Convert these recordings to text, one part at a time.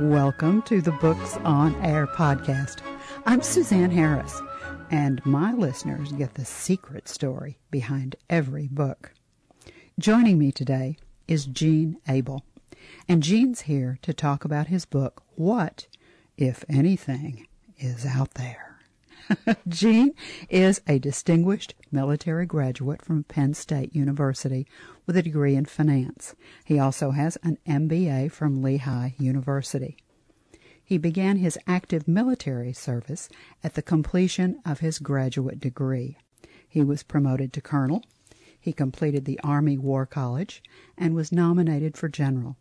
Welcome to the Books on Air podcast. I'm Suzanne Harris, and my listeners get the secret story behind every book. Joining me today is Gene Abel, and Gene's here to talk about his book, What, If Anything, is Out There. Gene is a distinguished military graduate from Penn State University with a degree in finance. He also has an MBA from Lehigh University. He began his active military service at the completion of his graduate degree. He was promoted to colonel. He completed the Army War College and was nominated for general.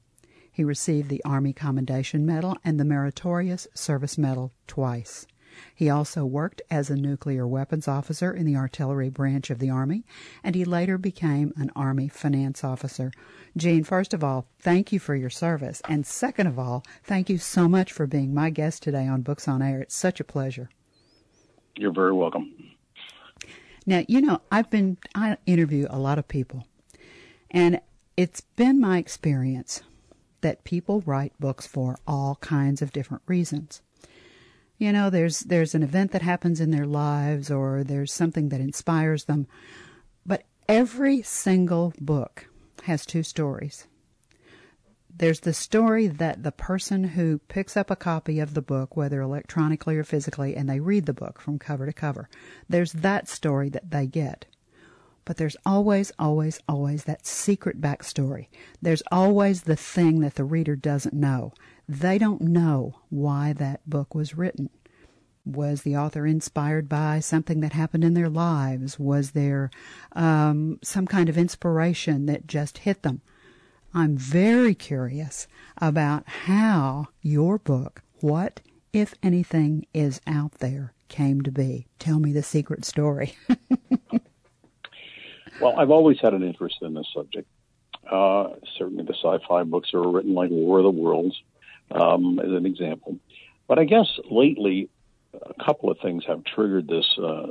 He received the Army Commendation Medal and the Meritorious Service Medal twice. He also worked as a nuclear weapons officer in the artillery branch of the Army, and he later became an Army finance officer. Gene, first of all, thank you for your service. And second of all, thank you so much for being my guest today on Books on Air. It's such a pleasure. You're very welcome. Now, you know, I've been, I interview a lot of people, and it's been my experience that people write books for all kinds of different reasons you know there's there's an event that happens in their lives or there's something that inspires them but every single book has two stories there's the story that the person who picks up a copy of the book whether electronically or physically and they read the book from cover to cover there's that story that they get but there's always, always, always that secret backstory. There's always the thing that the reader doesn't know. They don't know why that book was written. Was the author inspired by something that happened in their lives? Was there um, some kind of inspiration that just hit them? I'm very curious about how your book, What, if anything, is out there, came to be. Tell me the secret story. well, I've always had an interest in this subject. Uh, certainly, the sci-fi books are written like War of the Worlds, um, as an example. But I guess lately, a couple of things have triggered this, uh,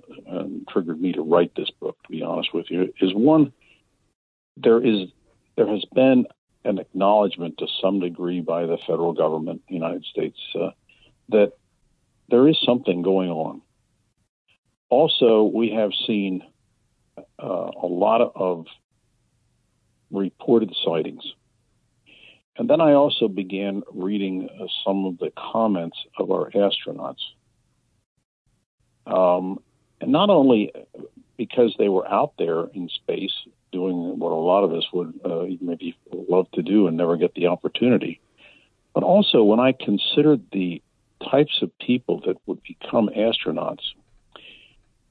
triggered me to write this book. To be honest with you, is one there is there has been an acknowledgement to some degree by the federal government, the United States, uh, that there is something going on. Also, we have seen uh, a lot of reported sightings and then I also began reading uh, some of the comments of our astronauts. Um, and not only because they were out there in space doing what a lot of us would uh, maybe love to do and never get the opportunity, but also when I considered the types of people that would become astronauts,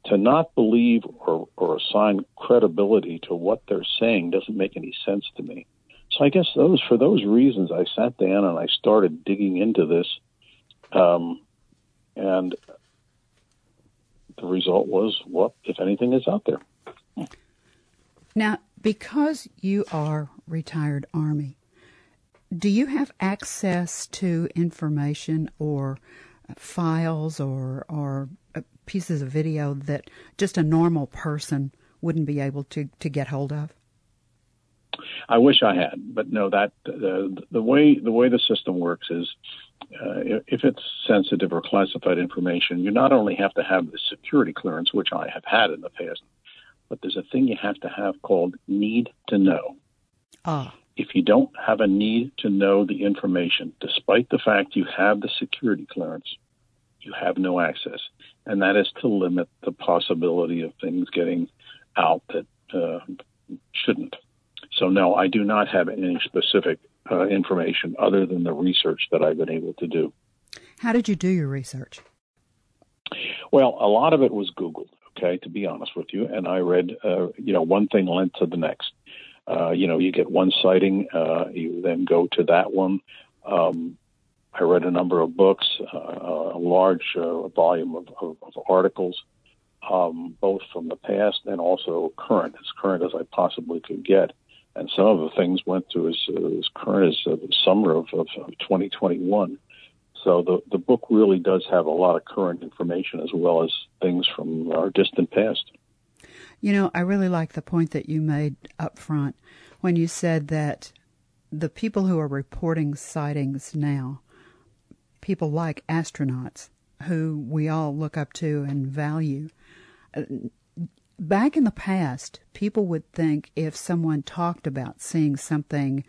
to not believe or, or assign credibility to what they're saying doesn't make any sense to me. So I guess those for those reasons, I sat down and I started digging into this, um, and the result was what, if anything, is out there. Now, because you are retired Army, do you have access to information or files or or pieces of video that just a normal person wouldn't be able to, to get hold of? I wish I had, but no. That the the way the way the system works is, uh, if it's sensitive or classified information, you not only have to have the security clearance, which I have had in the past, but there's a thing you have to have called need to know. Ah. If you don't have a need to know the information, despite the fact you have the security clearance, you have no access, and that is to limit the possibility of things getting out that uh, shouldn't. So, no, I do not have any specific uh, information other than the research that I've been able to do. How did you do your research? Well, a lot of it was Googled, okay, to be honest with you. And I read, uh, you know, one thing led to the next. Uh, you know, you get one sighting, uh, you then go to that one. Um, I read a number of books, uh, a large uh, volume of, of, of articles, um, both from the past and also current, as current as I possibly could get and some of the things went to as, as current as uh, the summer of, of, of 2021. So the the book really does have a lot of current information as well as things from our distant past. You know, I really like the point that you made up front when you said that the people who are reporting sightings now people like astronauts who we all look up to and value. Back in the past, people would think if someone talked about seeing something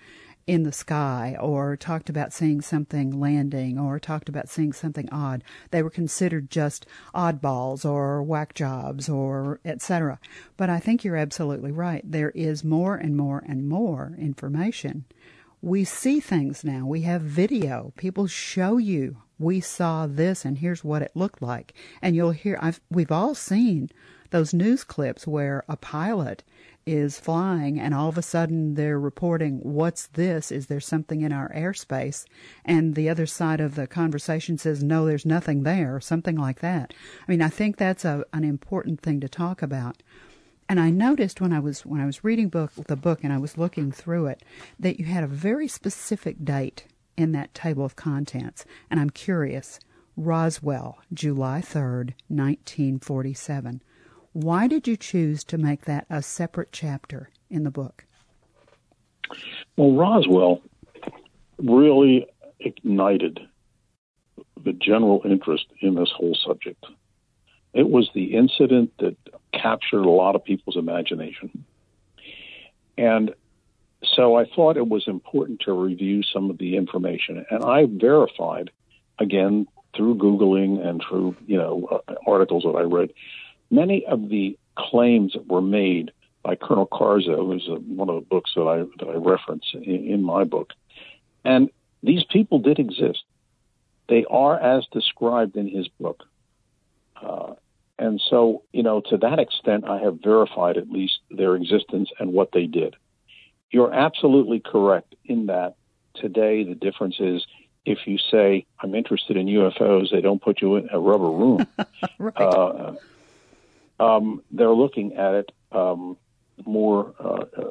in the sky or talked about seeing something landing or talked about seeing something odd, they were considered just oddballs or whack jobs or etc. But I think you're absolutely right. There is more and more and more information. We see things now. We have video. People show you we saw this and here's what it looked like. And you'll hear I've we've all seen those news clips where a pilot is flying and all of a sudden they're reporting what's this? Is there something in our airspace? And the other side of the conversation says no there's nothing there something like that. I mean i think that's a, an important thing to talk about. And i noticed when i was when i was reading book the book and i was looking through it that you had a very specific date in that table of contents. And i'm curious roswell july 3rd 1947 why did you choose to make that a separate chapter in the book? Well, Roswell really ignited the general interest in this whole subject. It was the incident that captured a lot of people's imagination. And so I thought it was important to review some of the information. And I verified, again, through Googling and through, you know, uh, articles that I read, many of the claims that were made by Colonel Corso, who's a, one of the books that I that I reference in, in my book, and these people did exist. They are as described in his book, uh, and so you know to that extent, I have verified at least their existence and what they did. You're absolutely correct in that today the difference is if you say I'm interested in UFOs, they don't put you in a rubber room. right. uh, um, they're looking at it um, more uh, uh,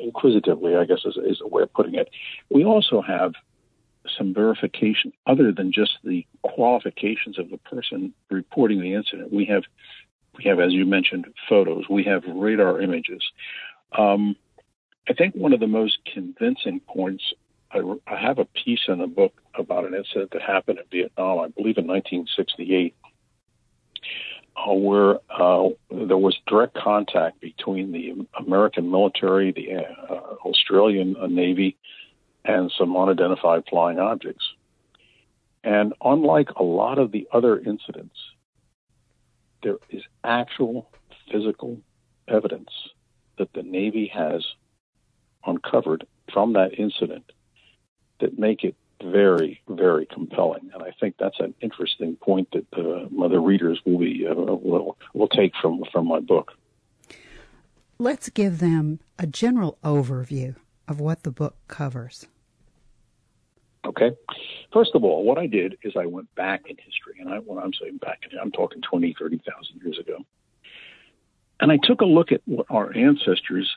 inquisitively, I guess is, is a way of putting it. We also have some verification other than just the qualifications of the person reporting the incident. We have, we have, as you mentioned, photos. We have radar images. Um, I think one of the most convincing points. I, I have a piece in the book about an incident that happened in Vietnam, I believe in 1968, uh, where uh, there was direct contact between the American military, the uh, Australian Navy, and some unidentified flying objects. And unlike a lot of the other incidents, there is actual physical evidence that the Navy has uncovered from that incident that make it very, very compelling, and I think that's an interesting point that uh, the readers will be uh, will will take from from my book. Let's give them a general overview of what the book covers. Okay. First of all, what I did is I went back in history, and I, when I'm saying back I'm talking 20, 30,000 years ago. And I took a look at what our ancestors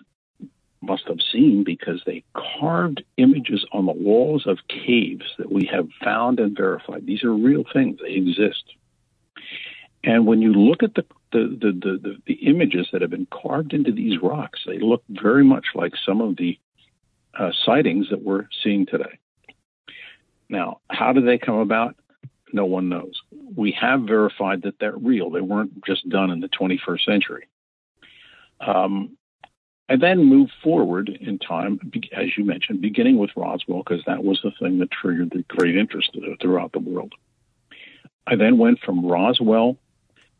must have seen because they carved images on the walls of caves that we have found and verified. These are real things, they exist. And when you look at the the, the, the, the, images that have been carved into these rocks, they look very much like some of the uh, sightings that we're seeing today. Now, how did they come about? No one knows. We have verified that they're real. They weren't just done in the 21st century. Um, I then moved forward in time, as you mentioned, beginning with Roswell, because that was the thing that triggered the great interest throughout the world. I then went from Roswell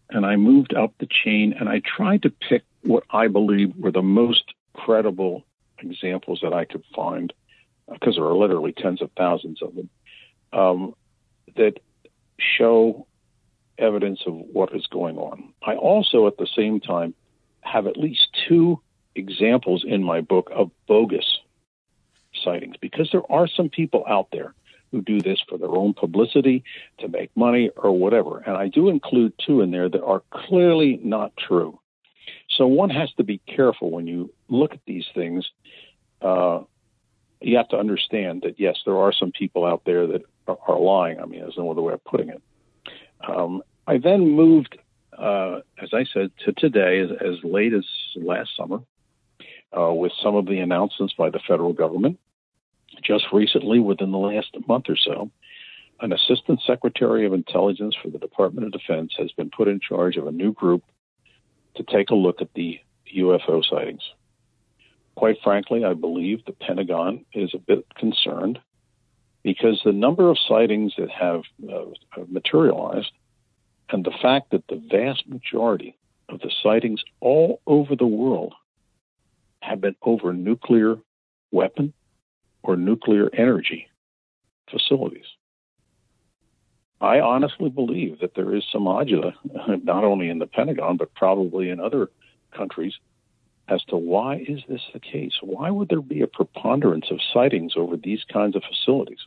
and I moved up the chain and I tried to pick what I believe were the most credible examples that I could find, because there are literally tens of thousands of them, um, that show evidence of what is going on. I also, at the same time, have at least two examples in my book of bogus sightings because there are some people out there who do this for their own publicity, to make money, or whatever. And I do include two in there that are clearly not true. So one has to be careful when you look at these things. Uh, you have to understand that, yes, there are some people out there that are, are lying. I mean, there's no other way of putting it. Um, I then moved, uh, as I said, to today, as, as late as last summer, uh, with some of the announcements by the federal government just recently within the last month or so. an assistant secretary of intelligence for the Department of Defense has been put in charge of a new group to take a look at the UFO sightings. Quite frankly, I believe the Pentagon is a bit concerned because the number of sightings that have uh, materialized and the fact that the vast majority of the sightings all over the world have been over nuclear weapon or nuclear energy facilities. I honestly believe that there is some agita, not only in the Pentagon, but probably in other countries, as to why is this the case? Why would there be a preponderance of sightings over these kinds of facilities?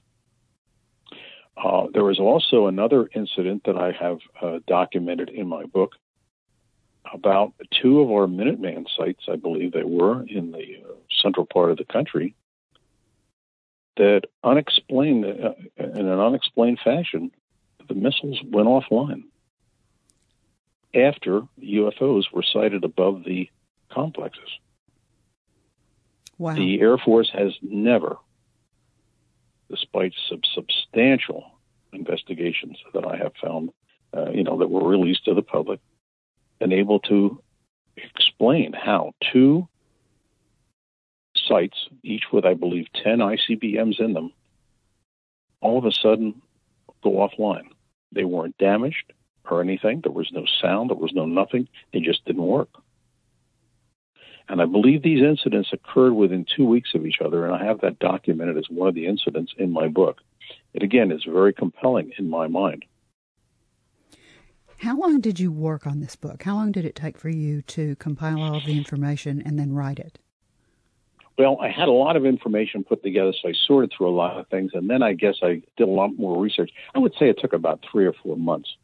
Uh, there was also another incident that I have uh, documented in my book about two of our Minuteman sites, I believe they were, in the uh, central part of the country, that unexplained, uh, in an unexplained fashion, the missiles went offline after UFOs were sighted above the complexes. Wow. The Air Force has never, despite some substantial investigations that I have found, uh, you know, that were released to the public, been able to explain how two sites, each with, I believe, 10 ICBMs in them, all of a sudden go offline. They weren't damaged or anything. There was no sound. There was no nothing. They just didn't work. And I believe these incidents occurred within two weeks of each other, and I have that documented as one of the incidents in my book. It again is very compelling in my mind. How long did you work on this book? How long did it take for you to compile all of the information and then write it? Well, I had a lot of information put together, so I sorted through a lot of things, and then I guess I did a lot more research. I would say it took about three or four months.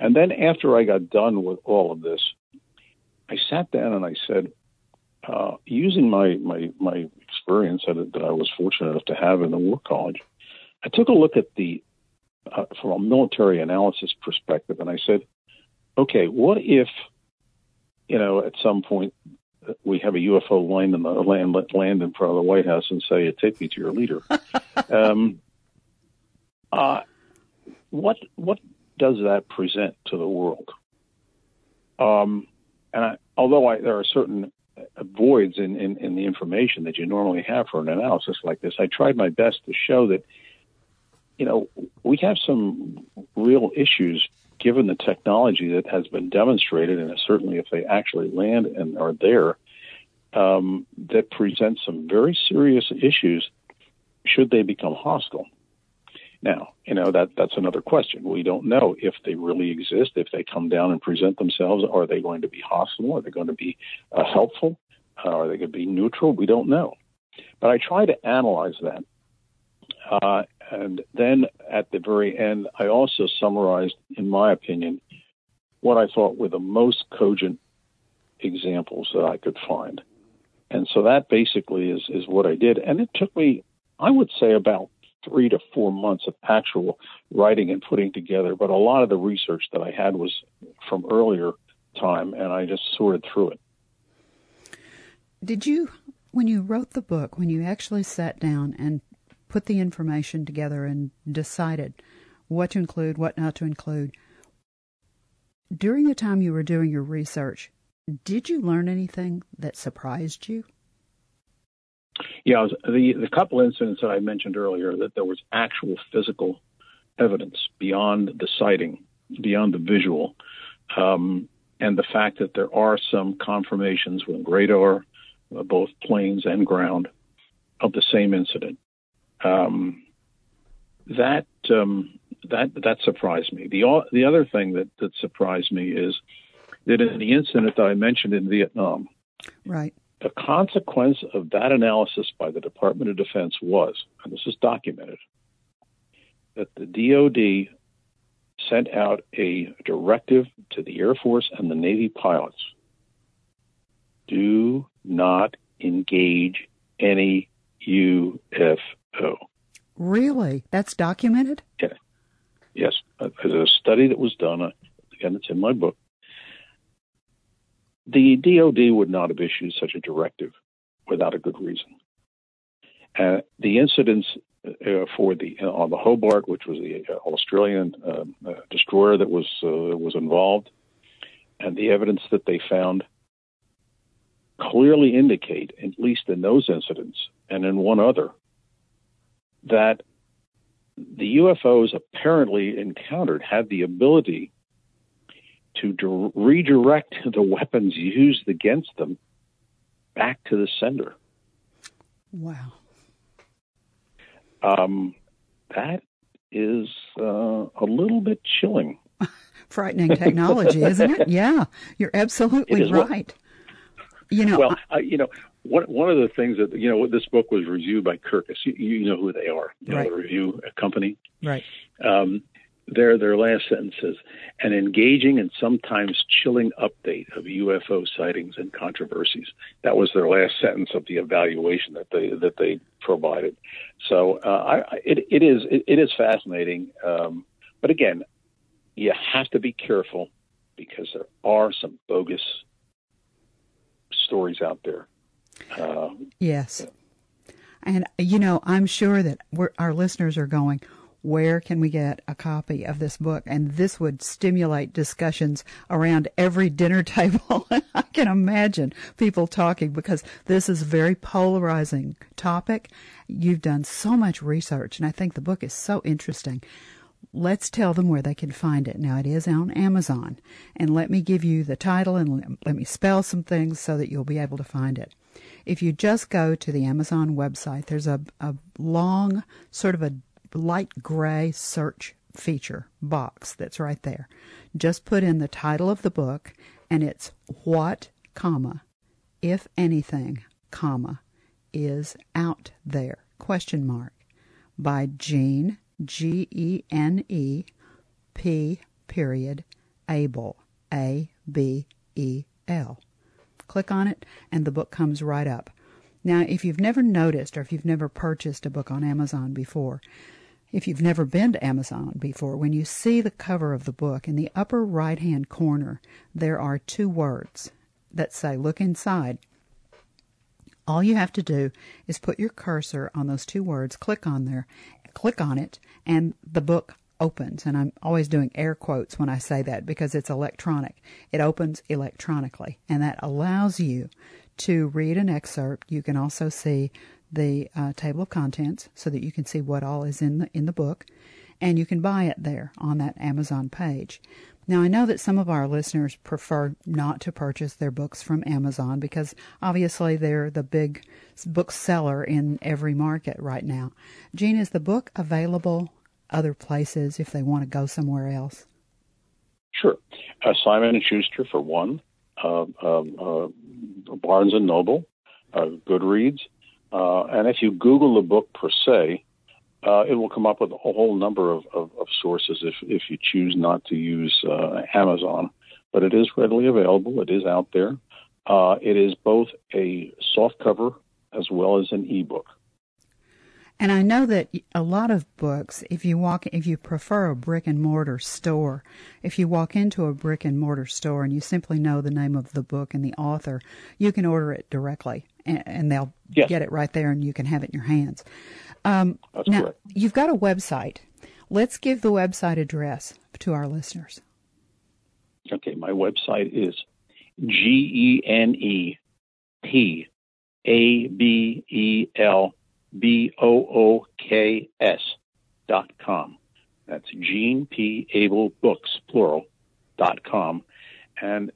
And then after I got done with all of this, I sat down and I said, uh, using my, my, my experience that, that I was fortunate enough to have in the War College, I took a look at the, uh, from a military analysis perspective, and I said, okay, what if, you know, at some point we have a UFO land in the land land in front of the White House and say, "Take me to your leader." um, uh, what what does that present to the world? Um, and I, although I, there are certain voids in, in, in the information that you normally have for an analysis like this, I tried my best to show that you know we have some real issues given the technology that has been demonstrated, and certainly if they actually land and are there, um, that present some very serious issues should they become hostile. Now, you know that that's another question. We don't know if they really exist. If they come down and present themselves, are they going to be hostile? Are they going to be uh, helpful? Uh, are they going to be neutral? We don't know. But I try to analyze that uh, and then at the very end, I also summarized, in my opinion, what I thought were the most cogent examples that I could find. And so that basically is, is what I did. And it took me, I would say, about three to four months of actual writing and putting together. But a lot of the research that I had was from earlier time, and I just sorted through it. Did you, when you wrote the book, when you actually sat down and put the information together and decided what to include, what not to include. During the time you were doing your research, did you learn anything that surprised you? Yeah, the the couple incidents that I mentioned earlier that there was actual physical evidence beyond the sighting, beyond the visual, um, and the fact that there are some confirmations with radar, uh, both planes and ground, of the same incident um, that um, that that surprised me. The the other thing that that surprised me is that in the incident that I mentioned in Vietnam, right, the consequence of that analysis by the Department of Defense was, and this is documented, that the DoD sent out a directive to the Air Force and the Navy pilots: do not engage any UFO Oh. Really? That's documented? Yeah. Yes. Uh, there's a study that was done. Uh, again, it's in my book. The DOD would not have issued such a directive without a good reason. Uh, the incidents uh, for the uh, on the Hobart, which was the uh, Australian uh, destroyer that was was involved, and the evidence that they found clearly indicate, at least in those incidents and in one other, that the UFOs apparently encountered had the ability to di- redirect the weapons used against them back to the sender. Wow. Um, that is uh, a little bit chilling. Frightening technology, isn't it? Yeah, you're absolutely right. you know, well, I, you know, one one of the things that you know, this book was reviewed by Kirkus. You, you know who they are, you right. know, the review company, right? Um, their their last sentence says, "An engaging and sometimes chilling update of UFO sightings and controversies." That was their last sentence of the evaluation that they that they provided. So uh, I, it it is it, it is fascinating, um, but again, you have to be careful because there are some bogus stories out there. Uh, yes. And, you know, I'm sure that our listeners are going, where can we get a copy of this book? And this would stimulate discussions around every dinner table. I can imagine people talking because this is a very polarizing topic. You've done so much research, and I think the book is so interesting. Let's tell them where they can find it. Now, it is on Amazon. And let me give you the title and let me spell some things so that you'll be able to find it. If you just go to the Amazon website, there's a, a long, sort of a light gray search feature box that's right there. Just put in the title of the book and it's what, comma, if anything, comma, is out there, question mark, by Gene, G E N E, P period, Abel, A B E L. Click on it and the book comes right up. Now, if you've never noticed or if you've never purchased a book on Amazon before, if you've never been to Amazon before, when you see the cover of the book, in the upper right hand corner, there are two words that say, Look inside. All you have to do is put your cursor on those two words, click on there, click on it, and the book opens. And I'm always doing air quotes when I say that because it's electronic. It opens electronically, and that allows you to read an excerpt. You can also see the uh, table of contents so that you can see what all is in the in the book, and you can buy it there on that Amazon page. Now, I know that some of our listeners prefer not to purchase their books from Amazon because obviously they're the big bookseller in every market right now. Gene, is the book available other places if they want to go somewhere else? Sure. Uh, Simon and Schuster for one, uh, um, uh, Barnes and Noble, uh, Goodreads, uh, and if you Google the book per se, uh, it will come up with a whole number of, of, of sources if, if you choose not to use Amazon. But it is readily available. It is out there. It is both a soft cover as well as an ebook. And I know that a lot of books, if you walk, if you prefer a brick and mortar store, if you walk into a brick and mortar store and you simply know the name of the book and the author, you can order it directly and, and they'll yes. get it right there and you can have it in your hands. Um, now, correct. you've got a website. Let's give the website address to our listeners. Okay, my website is G E N E P A B E L B O O K S dot com. That's Gene P. Abel Books, plural, dot com. And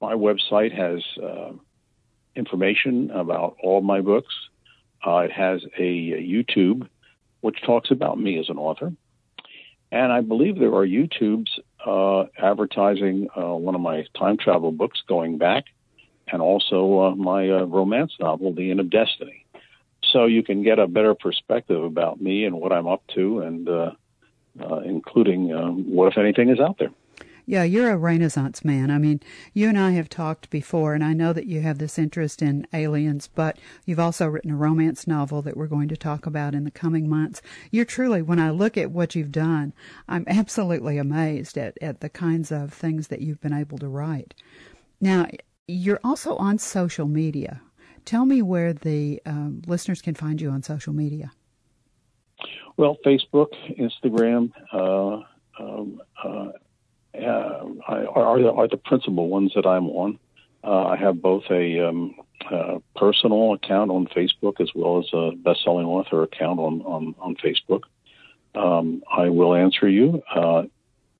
my website has uh, information about all my books. Uh, it has a, a, YouTube which talks about me as an author. And I believe there are YouTubes uh, advertising uh, one of my time travel books going back and also uh, my uh, romance novel, The End of Destiny so you can get a better perspective about me and what I'm up to, and uh, uh, including um, what, if anything, is out there. Yeah, you're a Renaissance man. I mean, you and I have talked before, and I know that you have this interest in aliens, but you've also written a romance novel that we're going to talk about in the coming months. You're truly, when I look at what you've done, I'm absolutely amazed at, at the kinds of things that you've been able to write. Now, you're also on social media. Tell me where the um, listeners can find you on social media. Well, Facebook, Instagram, uh, um, uh, uh, are, the, are the principal ones that I'm on. Uh, I have both a um, uh, personal account on Facebook as well as a best-selling author account on on, on Facebook. Um, I will answer you. Uh,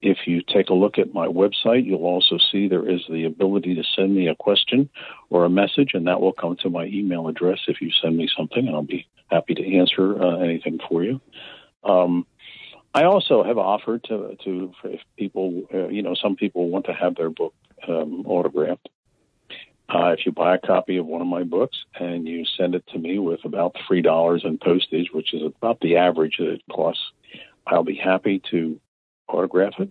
if you take a look at my website, you'll also see there is the ability to send me a question or a message, and that will come to my email address if you send me something, and I'll be happy to answer uh, anything for you. Um, I also have offered to to if people, uh, you know, some people want to have their book um, autographed. Uh, if you buy a copy of one of my books and you send it to me with about three dollars in postage, which is about the average that it costs, I'll be happy to autograph it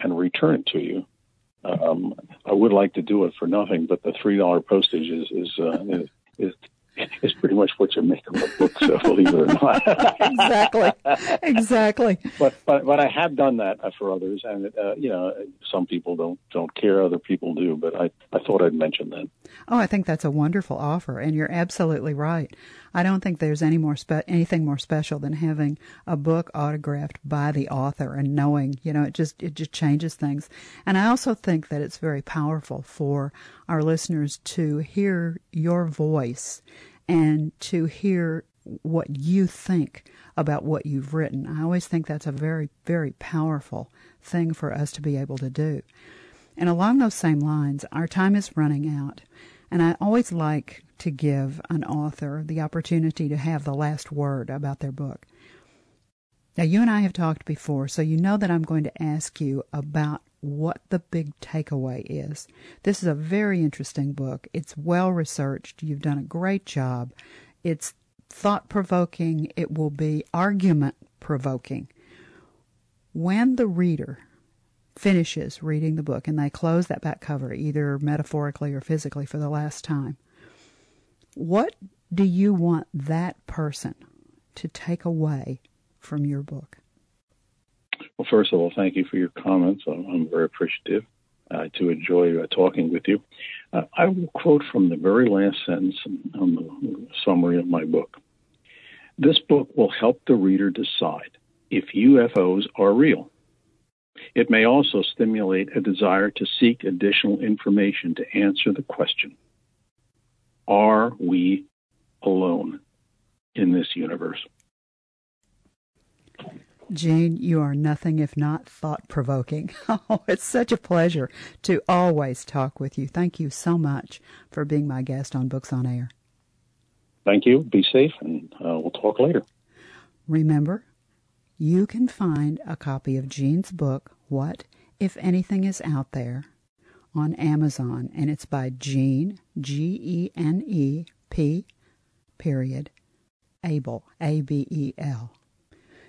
and return it to you. Um, I would like to do it for nothing, but the three dollar postage is is, uh, is is is pretty much what you make of a book, so believe it or not. exactly, exactly. But but but I have done that for others, and uh, you know, some people don't don't care, other people do. But I I thought I'd mention that. Oh, I think that's a wonderful offer, and you're absolutely right. I don't think there's any more spe- anything more special than having a book autographed by the author and knowing, you know, it just it just changes things. And I also think that it's very powerful for our listeners to hear your voice and to hear what you think about what you've written. I always think that's a very, very powerful thing for us to be able to do. And along those same lines, our time is running out. And I always like to give an author the opportunity to have the last word about their book. Now, you and I have talked before, so you know that I'm going to ask you about what the big takeaway is. This is a very interesting book. It's well researched. You've done a great job. It's thought provoking. It will be argument provoking. When the reader finishes reading the book and they close that back cover, either metaphorically or physically, for the last time, what do you want that person to take away from your book? Well, first of all, thank you for your comments. I'm, I'm very appreciative. Uh, to enjoy uh, talking with you. Uh, I will quote from the very last sentence on the summary of my book. This book will help the reader decide if UFOs are real. It may also stimulate a desire to seek additional information to answer the question Are we alone in this universe? Gene, you are nothing if not thought provoking. Oh, it's such a pleasure to always talk with you. Thank you so much for being my guest on Books on Air. Thank you. Be safe, and uh, we'll talk later. Remember, you can find a copy of Gene's book, What If Anything Is Out There, on Amazon, and it's by Gene, G E N E P, period, Abel, A B E L.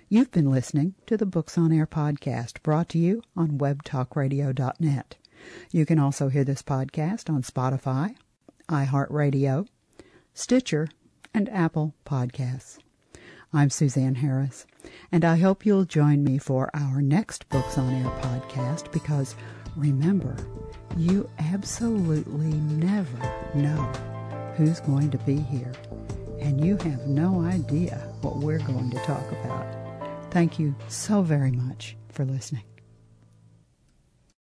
You've been listening to the Books on Air podcast brought to you on webtalkradio.net. You can also hear this podcast on Spotify, iHeartRadio, Stitcher, and Apple Podcasts. I'm Suzanne Harris, and I hope you'll join me for our next Books on Air podcast because remember, you absolutely never know who's going to be here, and you have no idea what we're going to talk about. Thank you so very much for listening.